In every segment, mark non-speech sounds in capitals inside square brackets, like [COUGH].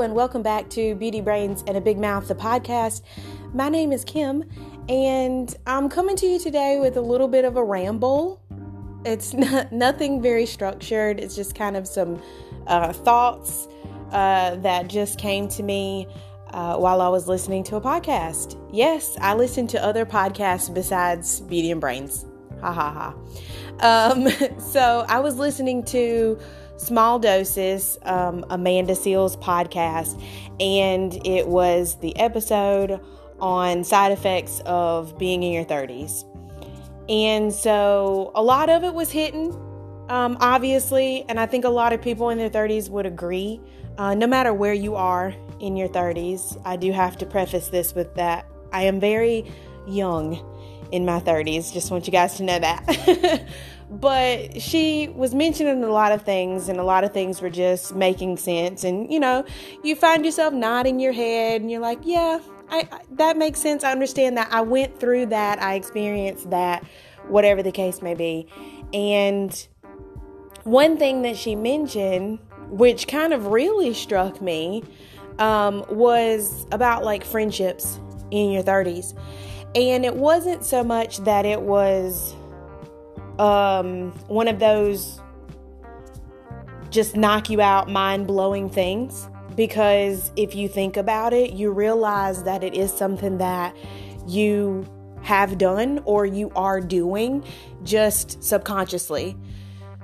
And welcome back to Beauty Brains and a Big Mouth, the podcast. My name is Kim, and I'm coming to you today with a little bit of a ramble. It's [LAUGHS] not, nothing very structured, it's just kind of some uh, thoughts uh, that just came to me uh, while I was listening to a podcast. Yes, I listen to other podcasts besides Beauty and Brains. Ha ha ha. Um, [LAUGHS] so I was listening to Small Doses, um, Amanda Seales podcast, and it was the episode on side effects of being in your 30s. And so a lot of it was hitting, um, obviously, and I think a lot of people in their 30s would agree. Uh, no matter where you are in your 30s, I do have to preface this with that I am very young in my 30s. Just want you guys to know that. [LAUGHS] but she was mentioning a lot of things, and a lot of things were just making sense. And you know, you find yourself nodding your head, and you're like, yeah, I, I, that makes sense. I understand that. I went through that. I experienced that, whatever the case may be. And one thing that she mentioned, which kind of really struck me, um, was about like friendships in your 30s. And it wasn't so much that it was um, one of those just knock you out, mind blowing things. Because if you think about it, you realize that it is something that you have done or you are doing just subconsciously.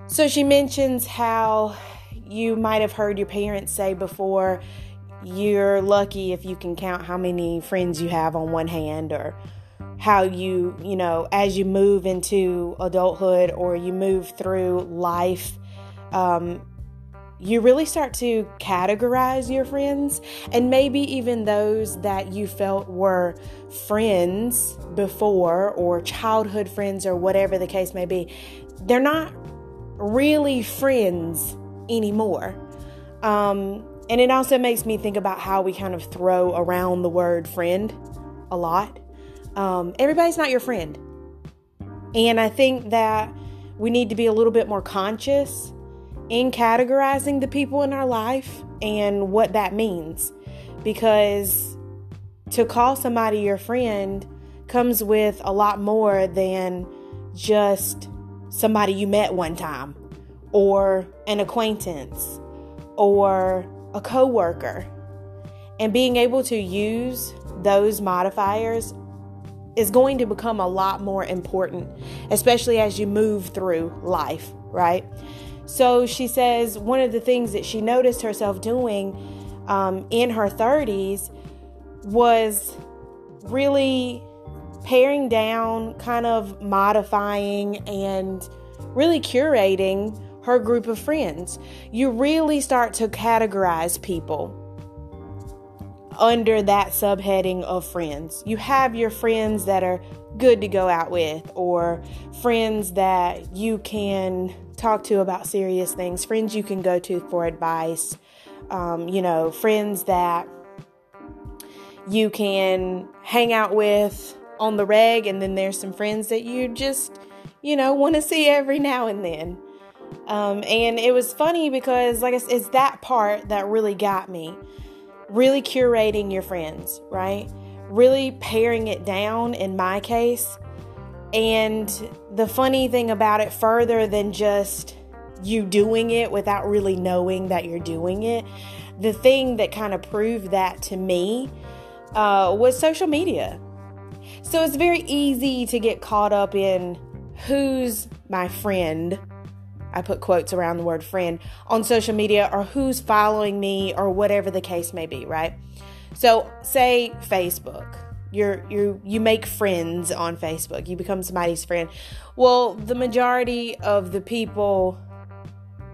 So she mentions how you might have heard your parents say before, you're lucky if you can count how many friends you have on one hand or how you, you know, as you move into adulthood or you move through life, um, you really start to categorize your friends and maybe even those that you felt were friends before or childhood friends or whatever the case may be. They're not really friends anymore. Um, and it also makes me think about how we kind of throw around the word friend a lot um, everybody's not your friend. And I think that we need to be a little bit more conscious in categorizing the people in our life and what that means. Because to call somebody your friend comes with a lot more than just somebody you met one time or an acquaintance or a coworker. And being able to use those modifiers is going to become a lot more important, especially as you move through life, right? So she says one of the things that she noticed herself doing um, in her 30s was really paring down, kind of modifying, and really curating her group of friends. You really start to categorize people under that subheading of friends. You have your friends that are good to go out with, or friends that you can talk to about serious things, friends you can go to for advice, um, you know, friends that you can hang out with on the reg, and then there's some friends that you just, you know, want to see every now and then. Um, and it was funny because, like I said, it's that part that really got me really curating your friends, right? Really paring it down in my case. And the funny thing about it, further than just you doing it without really knowing that you're doing it, the thing that kind of proved that to me uh, was social media. So it's very easy to get caught up in who's my friend I put quotes around the word friend on social media or who's following me or whatever the case may be, right? So, say Facebook. You're you you make friends on Facebook. You become somebody's friend. Well, the majority of the people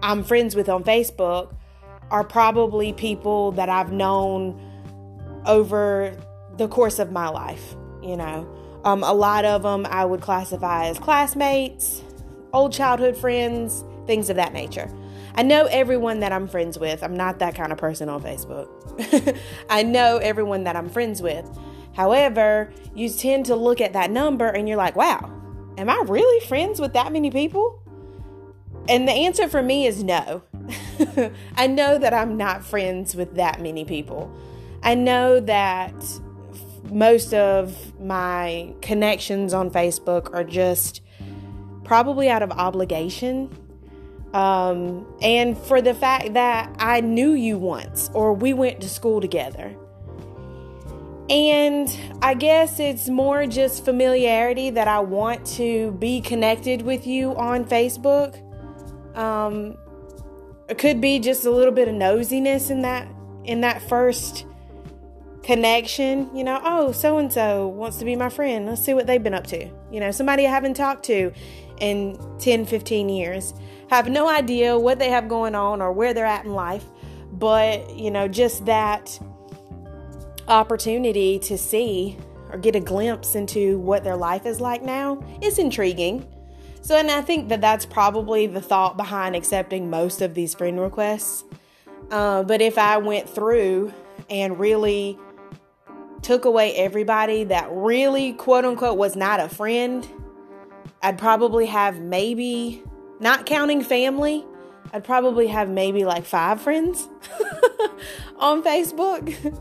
I'm friends with on Facebook are probably people that I've known over the course of my life, you know. Um, a lot of them I would classify as classmates, old childhood friends, things of that nature. I know everyone that I'm friends with. I'm not that kind of person on Facebook. [LAUGHS] I know everyone that I'm friends with. However, you tend to look at that number and you're like, wow, am I really friends with that many people? And the answer for me is no. [LAUGHS] I know that I'm not friends with that many people. I know that most of my connections on Facebook are just probably out of obligation. Um, and for the fact that I knew you once or we went to school together. And I guess it's more just familiarity that I want to be connected with you on Facebook. Um, it could be just a little bit of nosiness in that in that first connection, you know, oh, so and so wants to be my friend. Let's see what they've been up to. You know, somebody I haven't talked to in 10, 15 years. Have no idea what they have going on or where they're at in life, but, you know, just that opportunity to see or get a glimpse into what their life is like now is intriguing. So, and I think that that's probably the thought behind accepting most of these friend requests. Uh, but if I went through and really took away everybody that really, quote unquote, was not a friend, I'd probably have maybe, not counting family, I'd probably have maybe like five friends [LAUGHS] on Facebook.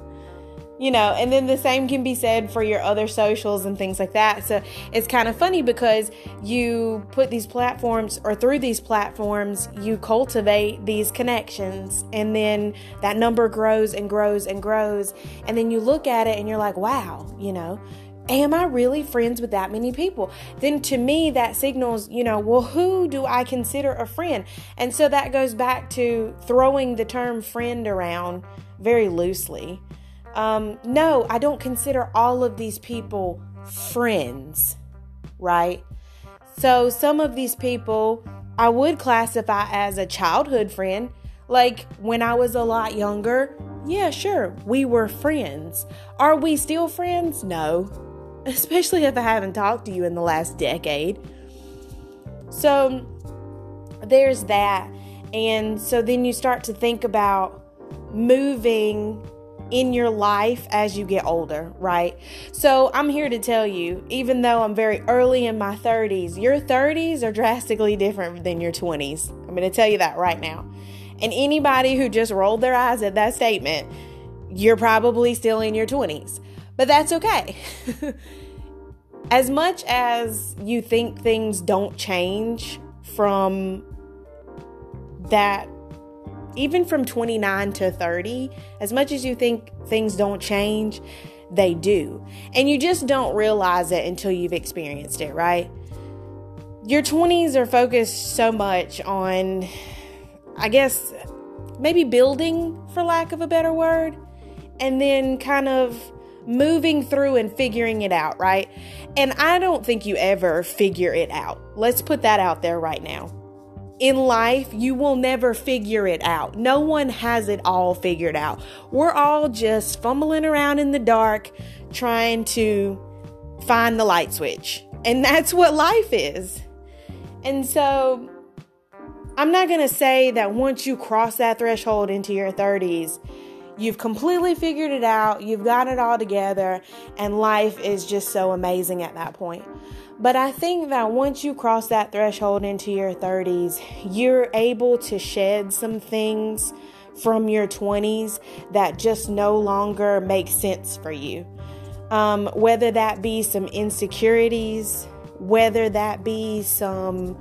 you know, and then the same can be said for your other socials and things like that. So it's kind of funny because you put these platforms, or through these platforms, you cultivate these connections, and then that number grows and grows and grows. And then you look at it and you're like, wow, you know, am I really friends with that many people? Then to me, that signals, you know, well, who do I consider a friend? And so that goes back to throwing the term friend around very loosely. Um, no, I don't consider all of these people friends, right? So some of these people I would classify as a childhood friend. Like when I was a lot younger, yeah, sure, we were friends. Are we still friends? No, especially if I haven't talked to you in the last decade. So there's that. And so then you start to think about moving in your life as you get older, right? So I'm here to tell you, even though I'm very early in my 30s, your 30s are drastically different than your 20s. I'm going to tell you that right now. And anybody who just rolled their eyes at that statement, you're probably still in your 20s. But that's okay. [LAUGHS] as much as you think things don't change from that even from 29 to 30, as much as you think things don't change, they do. And you just don't realize it until you've experienced it, right? Your 20s are focused so much on, I guess, maybe building, for lack of a better word, and then kind of moving through and figuring it out, right? And I don't think you ever figure it out. Let's put that out there right now in life, you will never figure it out. No one has it all figured out. We're all just fumbling around in the dark trying to find the light switch. And [LAUGHS] that's what life is. And so I'm not going to say that once you cross that threshold into your 30s, you've completely figured it out, you've got it all together, and life is just so amazing at that point. But I think that once you cross that threshold into your 30s, you're able to shed some things from your 20s that just no longer make sense for you. Um, whether that be some insecurities, whether that be some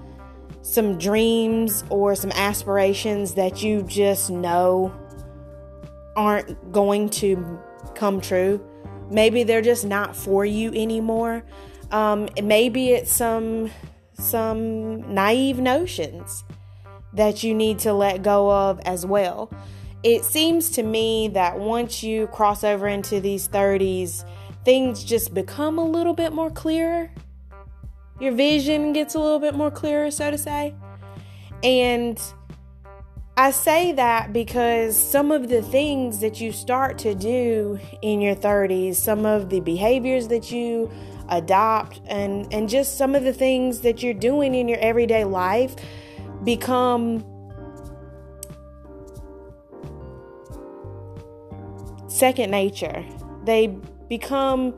some dreams or some aspirations that you just know aren't going to come true. Maybe they're just not for you anymore. Um, maybe it's some some naive notions that you need to let go of as well. It seems to me that once you cross over into these 30s, things just become a little bit more clearer. Your vision gets a little bit more clearer, so to say. And I say that because some of the things that you start to do in your 30s, some of the behaviors that you adopt and and just some of the things that you're doing in your everyday life become second nature. They become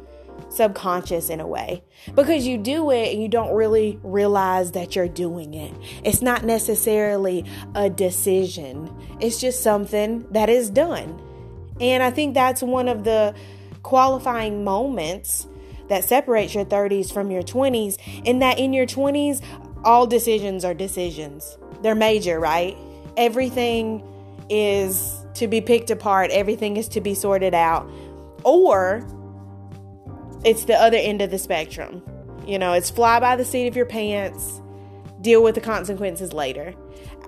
subconscious in a way because you do it and you don't really realize that you're doing it. It's not necessarily a decision, it's just something that is done. And I think that's one of the qualifying moments that separates your 30s from your 20s, in that in your 20s, all decisions are decisions. They're major, right? Everything is to be picked apart, everything is to be sorted out. Or it's the other end of the spectrum. You know, it's fly by the seat of your pants, deal with the consequences later.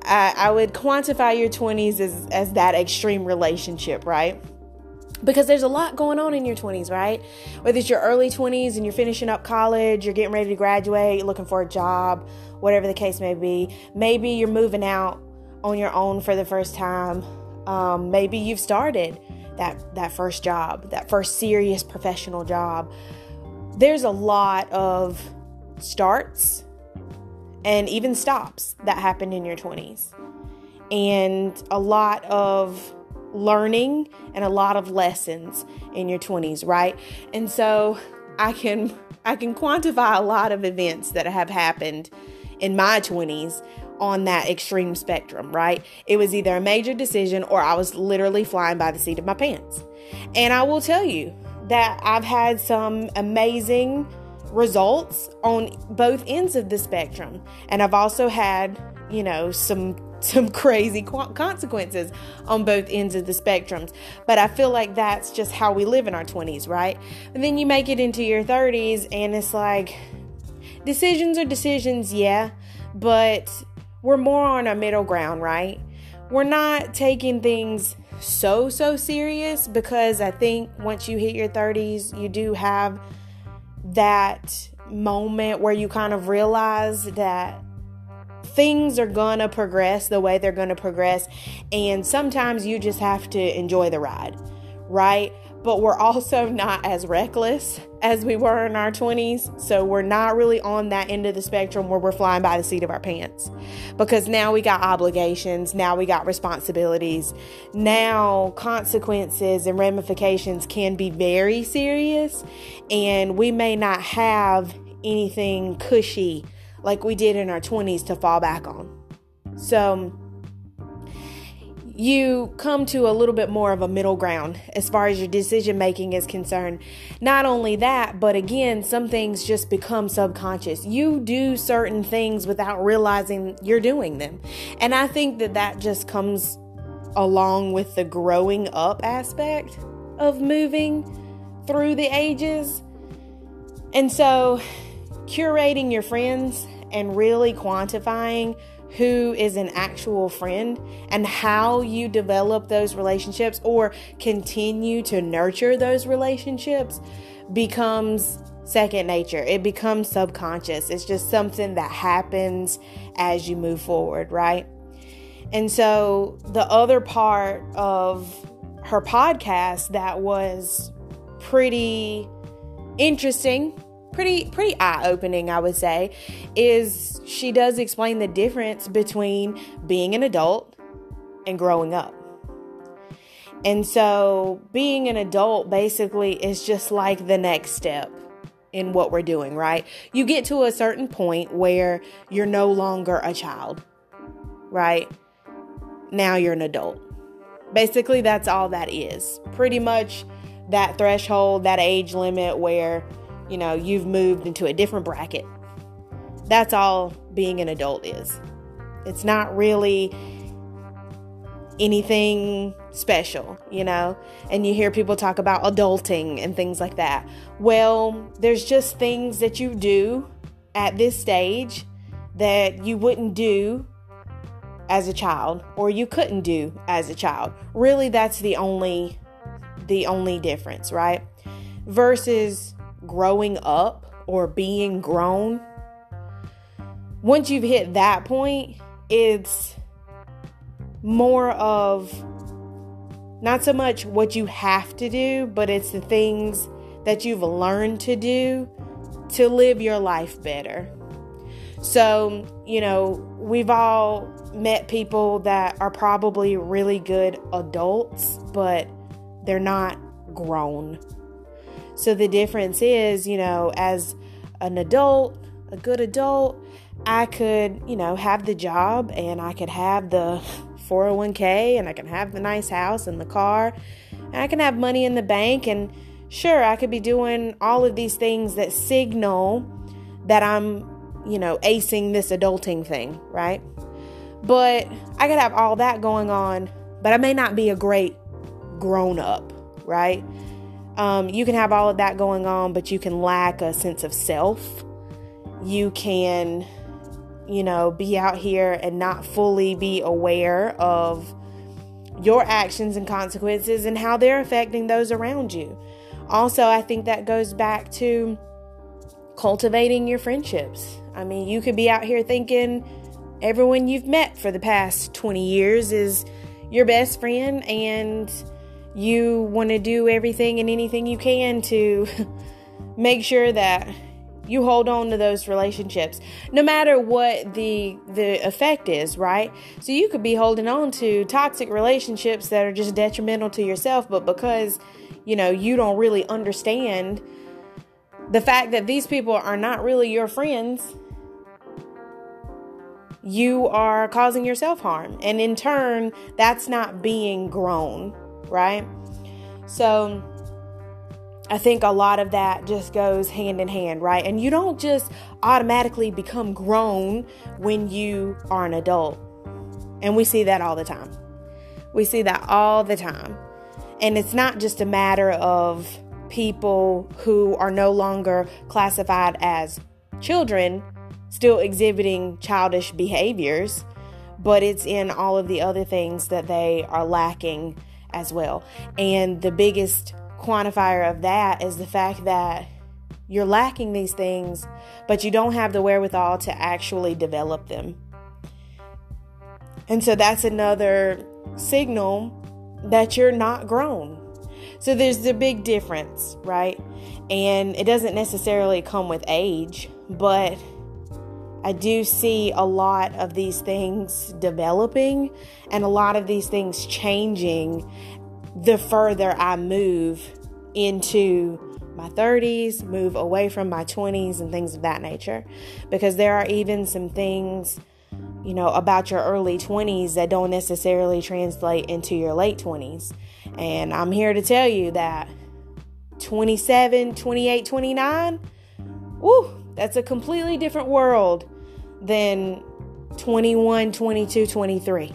I, I would quantify your 20s as, as that extreme relationship, right? Because there's a lot going on in your 20s, right? Whether it's your early 20s and you're finishing up college, you're getting ready to graduate, looking for a job, whatever the case may be. Maybe you're moving out on your own for the first time. Um, maybe you've started that that first job, that first serious professional job. There's a lot of starts and even stops that happened in your 20s. And a lot of learning and a lot of lessons in your 20s, right? And so I can I can quantify a lot of events that have happened in my 20s on that extreme spectrum, right? It was either a major decision or I was literally flying by the seat of my pants. And I will tell you that I've had some amazing results on both ends of the spectrum. And I've also had, you know, some [LAUGHS] some crazy consequences on both ends of the spectrums. But I feel like that's just how we live in our 20s, right? And then you make it into your 30s and it's like decisions are decisions, yeah, but we're more on a middle ground, right? We're not taking things so, so serious because I think once you hit your 30s, you do have that moment where you kind of realize that things are to progress the way they're to progress. And sometimes you just have to enjoy the ride, right? but we're also [LAUGHS] not as reckless as we were in our 20s. So we're not really on that end of the spectrum where we're flying by the seat of our pants because now we got obligations, now we got responsibilities, now consequences and ramifications can be very serious, and we may not have anything cushy like we did in our 20s to fall back on. So, you come to a little bit more of a middle ground as far as your decision making is concerned. Not only that, but again, some things just become subconscious. You do certain things without realizing you're doing them. And I think that that just comes along with the growing up aspect of moving through the ages. And so, curating your friends and really quantifying who is an actual friend and how you develop those relationships or continue to nurture those relationships becomes second nature. It becomes subconscious. It's just something that happens as you move forward, right? And so the other part of her podcast that was pretty interesting pretty pretty eye-opening i would say is she does explain the difference between being an adult and growing up. And so being an adult basically is just like the next step in what we're doing right? You get to a certain point where you're no longer a child right? Now you're an adult. Basically that's all that is. Pretty much that threshold that age limit where you know, you've moved into a different bracket. That's all being an adult is. It's not really anything special, you know? And you hear people talk about adulting and things like that. Well, there's just things that you do at this stage that you wouldn't do as a child or you couldn't do as a child. Really that's the only the only difference, right? Versus growing up or being grown, once you've hit that point, it's more of not so much what you have to do, but it's the things that you've learned to do to live your life better. So, you know, we've all met people that are probably really good adults, but they're not grown. So the difference is, you know, as an adult, a good adult, I could, you know, have the job and I could have the 401k and I can have the nice house and the car and I can have money in the bank and sure, I could be doing all of these things that signal that I'm, you know, acing this adulting thing, right? But I could have all that going on, but I may not be a great grown up, right? Um, you can have all of that going on, but you can lack a sense of self. You can, you know, be out here and not fully be aware of your actions and consequences and how they're affecting those around you. Also, I think that goes back to cultivating your friendships. I mean, you could be out here thinking everyone you've met for the past 20 years is your best friend and you want to do everything and anything you can to [LAUGHS] make sure that you hold on to those relationships no matter what the the effect is right? So you could be holding on to toxic relationships that are just detrimental to yourself but because you know you don't really understand the fact that these people are not really your friends you are causing yourself harm. And in turn that's not being grown right so I think a lot of that just goes hand in hand, right? And you don't just automatically become grown when you are an adult. And we see that all the time. We see that all the time. And it's not just a matter of people who are no longer classified as children still exhibiting childish behaviors, but it's in all of the other things that they are lacking as well. And the biggest quantifier of that is the fact that you're lacking these things, but you don't have the wherewithal to actually develop them. And so that's another signal that you're not grown. So there's the big difference, right? And it doesn't necessarily come with age, but I do see a lot of these things developing and a lot of these things changing the further I move into my 30s, move away from my 20s, and things of that nature. Because there are even some things, you know, about your early 20s that don't necessarily translate into your late 20s. And I'm here to tell you that 27, 28, 29, woo, that's a completely different world than 21, 22, 23.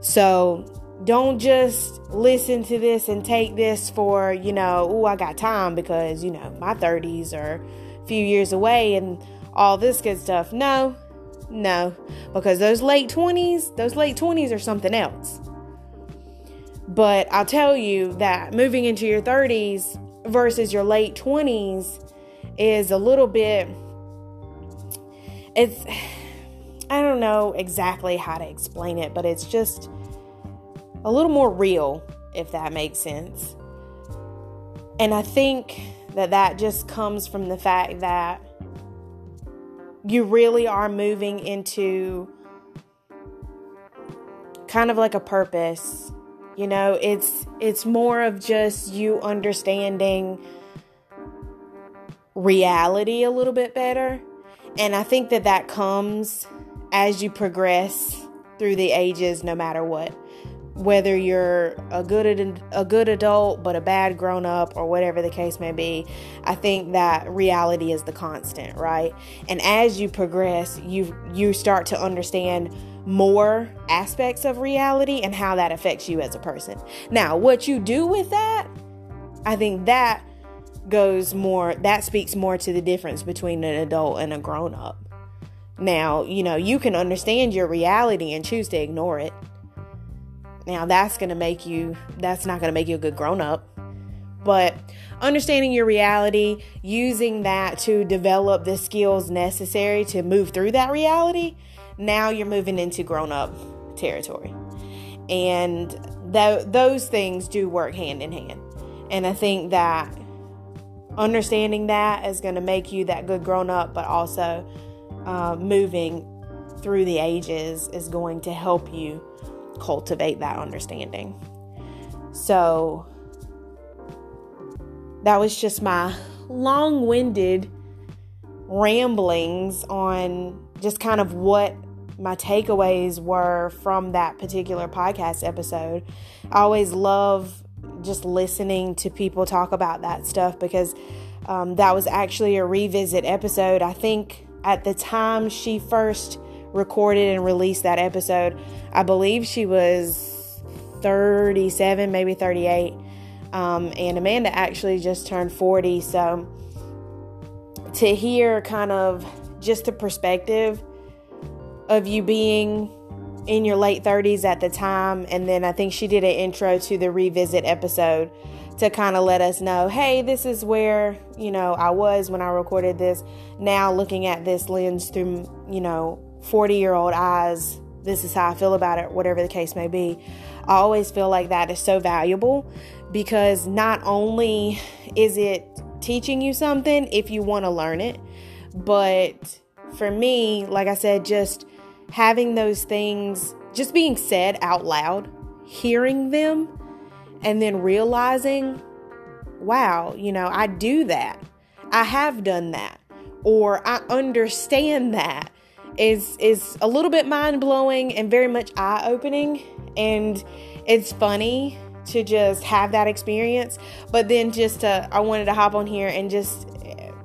So don't just listen to this and take this for, you know, oh, I got time because, you know, my 30s are a few years away and all this good stuff. No, no, because those late 20s, those late 20s are something else. But I'll tell you that moving into your 30s versus your late 20s is a little bit, it's, I don't know exactly how to explain it, but it's just, a little more real, if that makes sense. And I think that that just comes from the fact that you really are moving into kind of like a purpose. You know, it's it's more of just you understanding reality a little bit better. And I think that that comes as you progress through the ages no matter what. Whether you're a good a good adult but a bad grown up or whatever the case may be i think that reality is the constant right? And as you progress you you start to understand more aspects of reality and how that affects you as a person. Now what you do with that i think that goes more that speaks more to the difference between an adult and a grown up now you know you can understand your reality and choose to ignore it now, that's going to make you, that's not going to make you a good grown up. But understanding your reality, using that to develop the skills necessary to move through that reality, now you're moving into grown up territory. And th- those things do work hand in hand. And I think that understanding that is going to make you that good grown up, but also uh, moving through the ages is going to help you cultivate that understanding. So, that was just my long winded ramblings on just kind of what my takeaways were from that particular podcast episode. I always love just listening to people talk about that stuff because um, that was actually a revisit episode. I think at the time she first recorded and released that episode, I believe she was 37, maybe 38. Um, and Amanda actually just turned 40. So to hear kind of just the perspective of you being in your late 30s at the time. And then I think she did an intro to the revisit episode to kind of let us know hey, this is where, you know, I was when I recorded this. Now looking at this lens through, you know, 40 year old eyes, this is how I feel about it, whatever the case may be. I always feel like that is so valuable because not only is it teaching you something if you want to learn it, but for me, like I said, just having those things just being said out loud, hearing them, and then realizing, wow, you know, I do that. I have done that. Or I understand that is is a little bit mind-blowing and very much eye-opening and it's funny to just have that experience but then just to I wanted to hop on here and just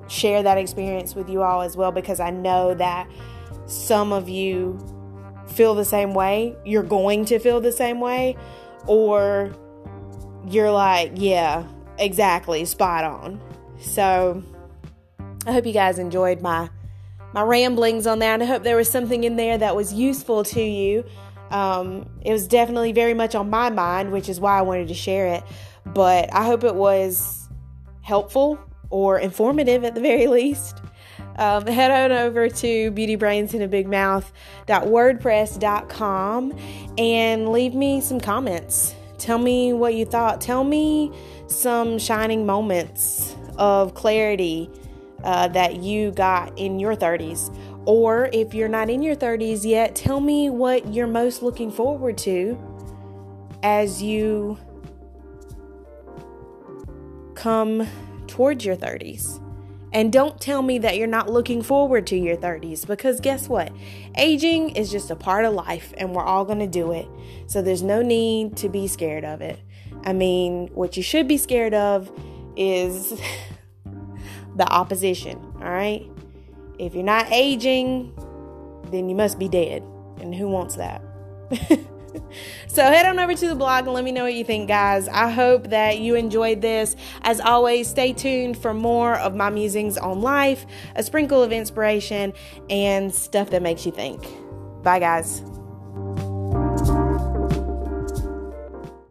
share that experience with you all as well because I know that some of you feel the same way, you're going to feel the same way, or you're like, yeah, exactly, spot on. So I hope you guys enjoyed my my ramblings on that. I hope there was something in there that was useful to you. Um, it was definitely very much on my mind, which is why I wanted to share it. But I hope it was helpful or informative at the very least um, head on over to beautybrainsinabigmouth.wordpress.com and leave me some comments. Tell me what you thought. Tell me some shining moments of clarity uh, that you got in your 30s. Or if you're not in your 30s yet, tell me what you're most looking forward to as you come towards your 30s. And don't tell me that you're not looking forward to your 30s because guess what? Aging is just a part of life and we're all going to do it. So there's no need to be scared of it. I mean, what you should be scared of is [LAUGHS] the opposition, all right? If you're not aging, then you must be dead. And who wants that? [LAUGHS] [LAUGHS] so head on over to the blog and let me know what you think, guys. I hope that you enjoyed this. As always, stay tuned for more of my musings on life, a sprinkle of inspiration, and stuff that makes you think. Bye, guys.